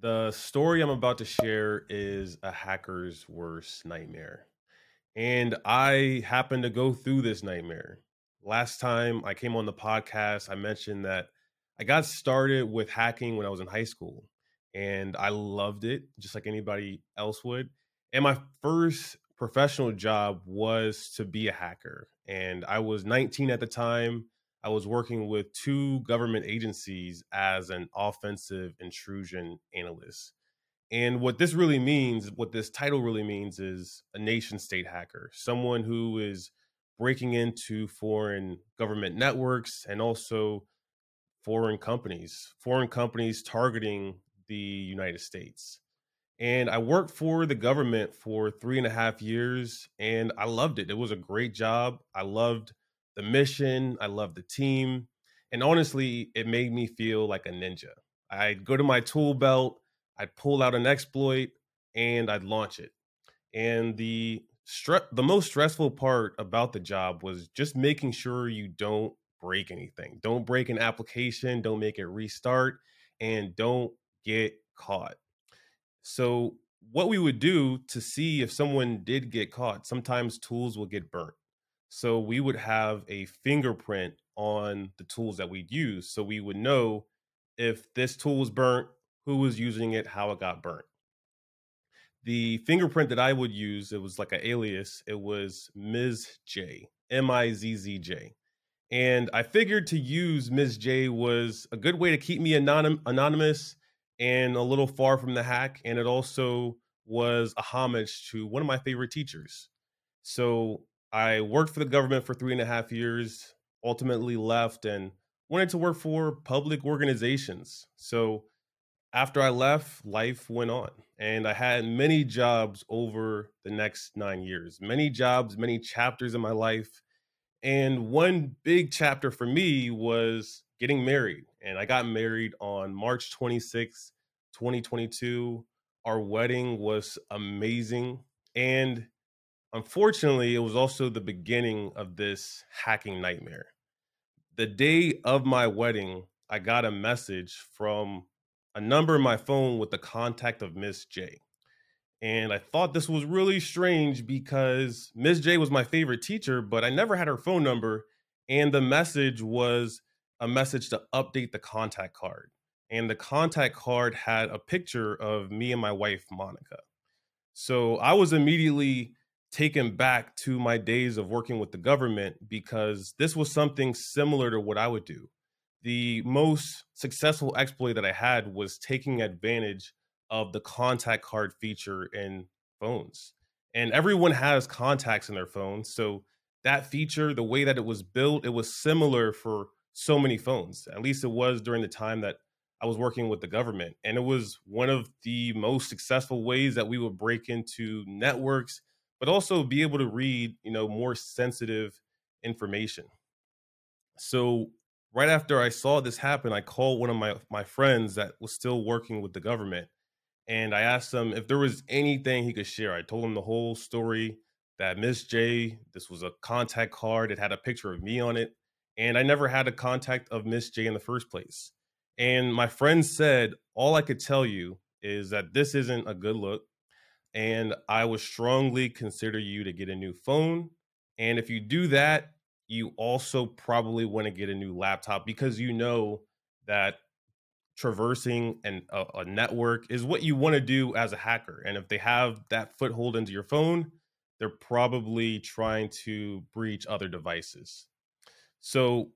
The story I'm about to share is a hacker's worst nightmare. And I happened to go through this nightmare. Last time I came on the podcast, I mentioned that I got started with hacking when I was in high school and I loved it just like anybody else would. And my first professional job was to be a hacker. And I was 19 at the time I was working with two government agencies as an offensive intrusion analyst. And what this really means, what this title really means, is a nation state hacker, someone who is breaking into foreign government networks and also foreign companies, foreign companies targeting the United States. And I worked for the government for three and a half years and I loved it. It was a great job. I loved the mission. I loved the team. And honestly, it made me feel like a ninja. I'd go to my tool belt, I'd pull out an exploit, and I'd launch it. And the stre- the most stressful part about the job was just making sure you don't break anything. Don't break an application, don't make it restart, and don't get caught. So, what we would do to see if someone did get caught, sometimes tools will get burnt. So we would have a fingerprint on the tools that we'd use. So we would know if this tool was burnt, who was using it, how it got burnt. The fingerprint that I would use, it was like an alias, it was Ms. J, M I Z Z J. And I figured to use Ms. J was a good way to keep me anonym, anonymous and a little far from the hack. And it also was a homage to one of my favorite teachers. So I worked for the government for three and a half years, ultimately left and wanted to work for public organizations. So after I left, life went on. And I had many jobs over the next nine years, many jobs, many chapters in my life. And one big chapter for me was getting married. And I got married on March 26, 2022. Our wedding was amazing. And Unfortunately, it was also the beginning of this hacking nightmare. The day of my wedding, I got a message from a number in my phone with the contact of Miss J. And I thought this was really strange because Miss J was my favorite teacher, but I never had her phone number. And the message was a message to update the contact card. And the contact card had a picture of me and my wife, Monica. So I was immediately taken back to my days of working with the government because this was something similar to what I would do. The most successful exploit that I had was taking advantage of the contact card feature in phones. And everyone has contacts in their phones. So that feature, the way that it was built, it was similar for so many phones. At least it was during the time that I was working with the government. And it was one of the most successful ways that we would break into networks but also be able to read, you know, more sensitive information. So right after I saw this happen, I called one of my my friends that was still working with the government, and I asked him if there was anything he could share. I told him the whole story that Miss J, this was a contact card. It had a picture of me on it, and I never had a contact of Miss J in the first place. And my friend said, all I could tell you is that this isn't a good look and I would strongly consider you to get a new phone. And if you do that, you also probably want to get a new laptop because you know that traversing and a, a, network is what you want to do as a hacker. And if they have that foothold into your phone, they're probably trying to breach other devices. So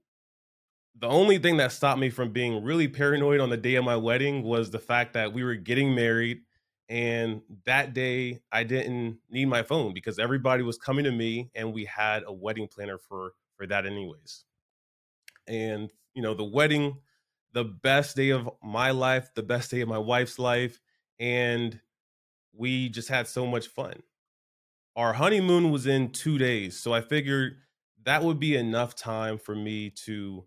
the only thing that stopped me from being really paranoid on the day of my wedding was the fact that we were getting married and that day, I didn't need my phone because everybody was coming to me, and we had a wedding planner for for that, anyways. And you know, the wedding, the best day of my life, the best day of my wife's life, and we just had so much fun. Our honeymoon was in two days, so I figured that would be enough time for me to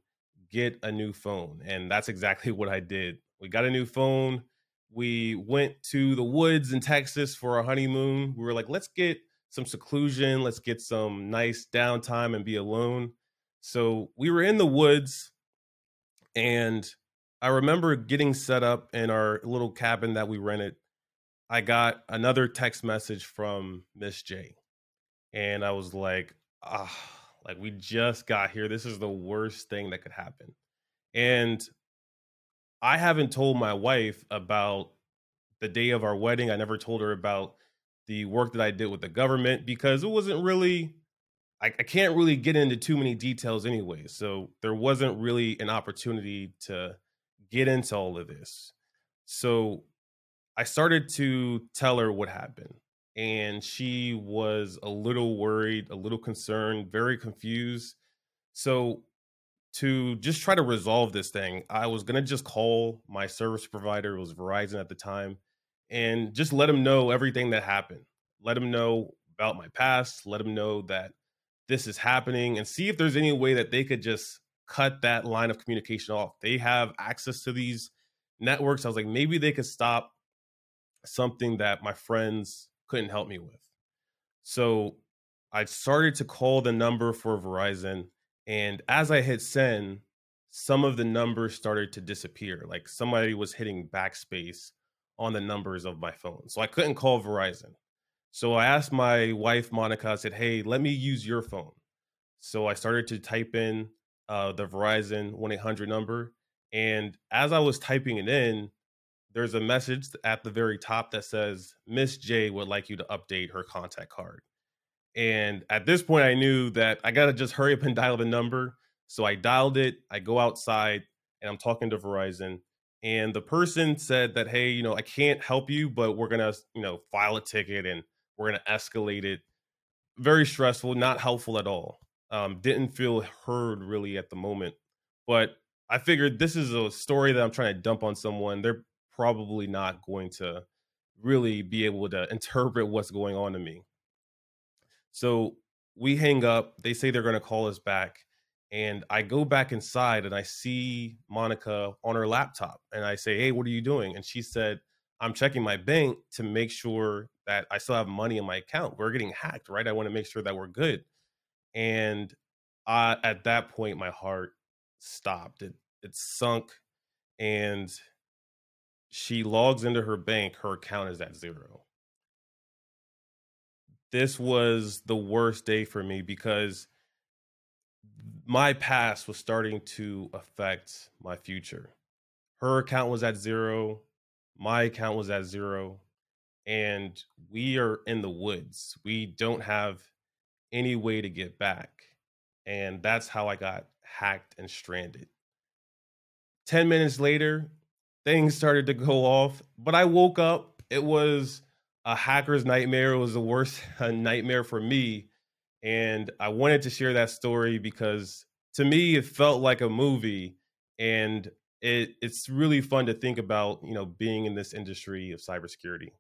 get a new phone, and that's exactly what I did. We got a new phone we went to the woods in Texas for our honeymoon. We were like, let's get some seclusion. Let's get some nice downtime and be alone. So we were in the woods, and I remember getting set up in our little cabin that we rented. I got another text message from Miss J, and I was like, ah, like we just got here. This is the worst thing that could happen. And I haven't told my wife about the day of our wedding. I never told her about the work that I did with the government because it wasn't really I, I, can't really get into too many details anyway. So there wasn't really an opportunity to get into all of this. So I started to tell her what happened. And she was a little worried, a little concerned, very confused. So to just try to resolve this thing, I was going to just call my service provider, it was Verizon at the time, and just let him know everything that happened. Let him know about my past, let him know that this is happening, and see if there's any way that they could just cut that line of communication off. They have access to these networks. I was like, maybe they could stop something that my friends couldn't help me with. So I started to call the number for Verizon. And as I hit send, some of the numbers started to disappear. Like somebody was hitting backspace on the numbers of my phone. So I couldn't call Verizon. So I asked my wife, Monica, I said, hey, let me use your phone. So I started to type in uh, the Verizon 1 800 number. And as I was typing it in, there's a message at the very top that says, Miss J would like you to update her contact card. And at this point, I knew that I got to just hurry up and dial the number. So I dialed it. I go outside and I'm talking to Verizon and the person said that hey you know i can't help you but we're gonna you know file a ticket and we're gonna escalate it very stressful not helpful at all um, didn't feel heard really at the moment but i figured this is a story that i'm trying to dump on someone they're probably not going to really be able to interpret what's going on to me so we hang up they say they're going to call us back and I go back inside and I see Monica on her laptop and I say, Hey, what are you doing? And she said, I'm checking my bank to make sure that I still have money in my account. We're getting hacked, right? I want to make sure that we're good. And I, at that point, my heart stopped. It it sunk, and she logs into her bank. Her account is at zero. This was the worst day for me because my past was starting to affect my future. Her account was at zero, my account was at zero, and we are in the woods. We don't have any way to get back. And that's how I got hacked and stranded. 10 minutes later, things started to go off, but I woke up. It was a hacker's nightmare. It was the worst nightmare for me and I wanted to share that story because to me it felt like a movie and it it's really fun to think about, you know, being in this industry of cybersecurity.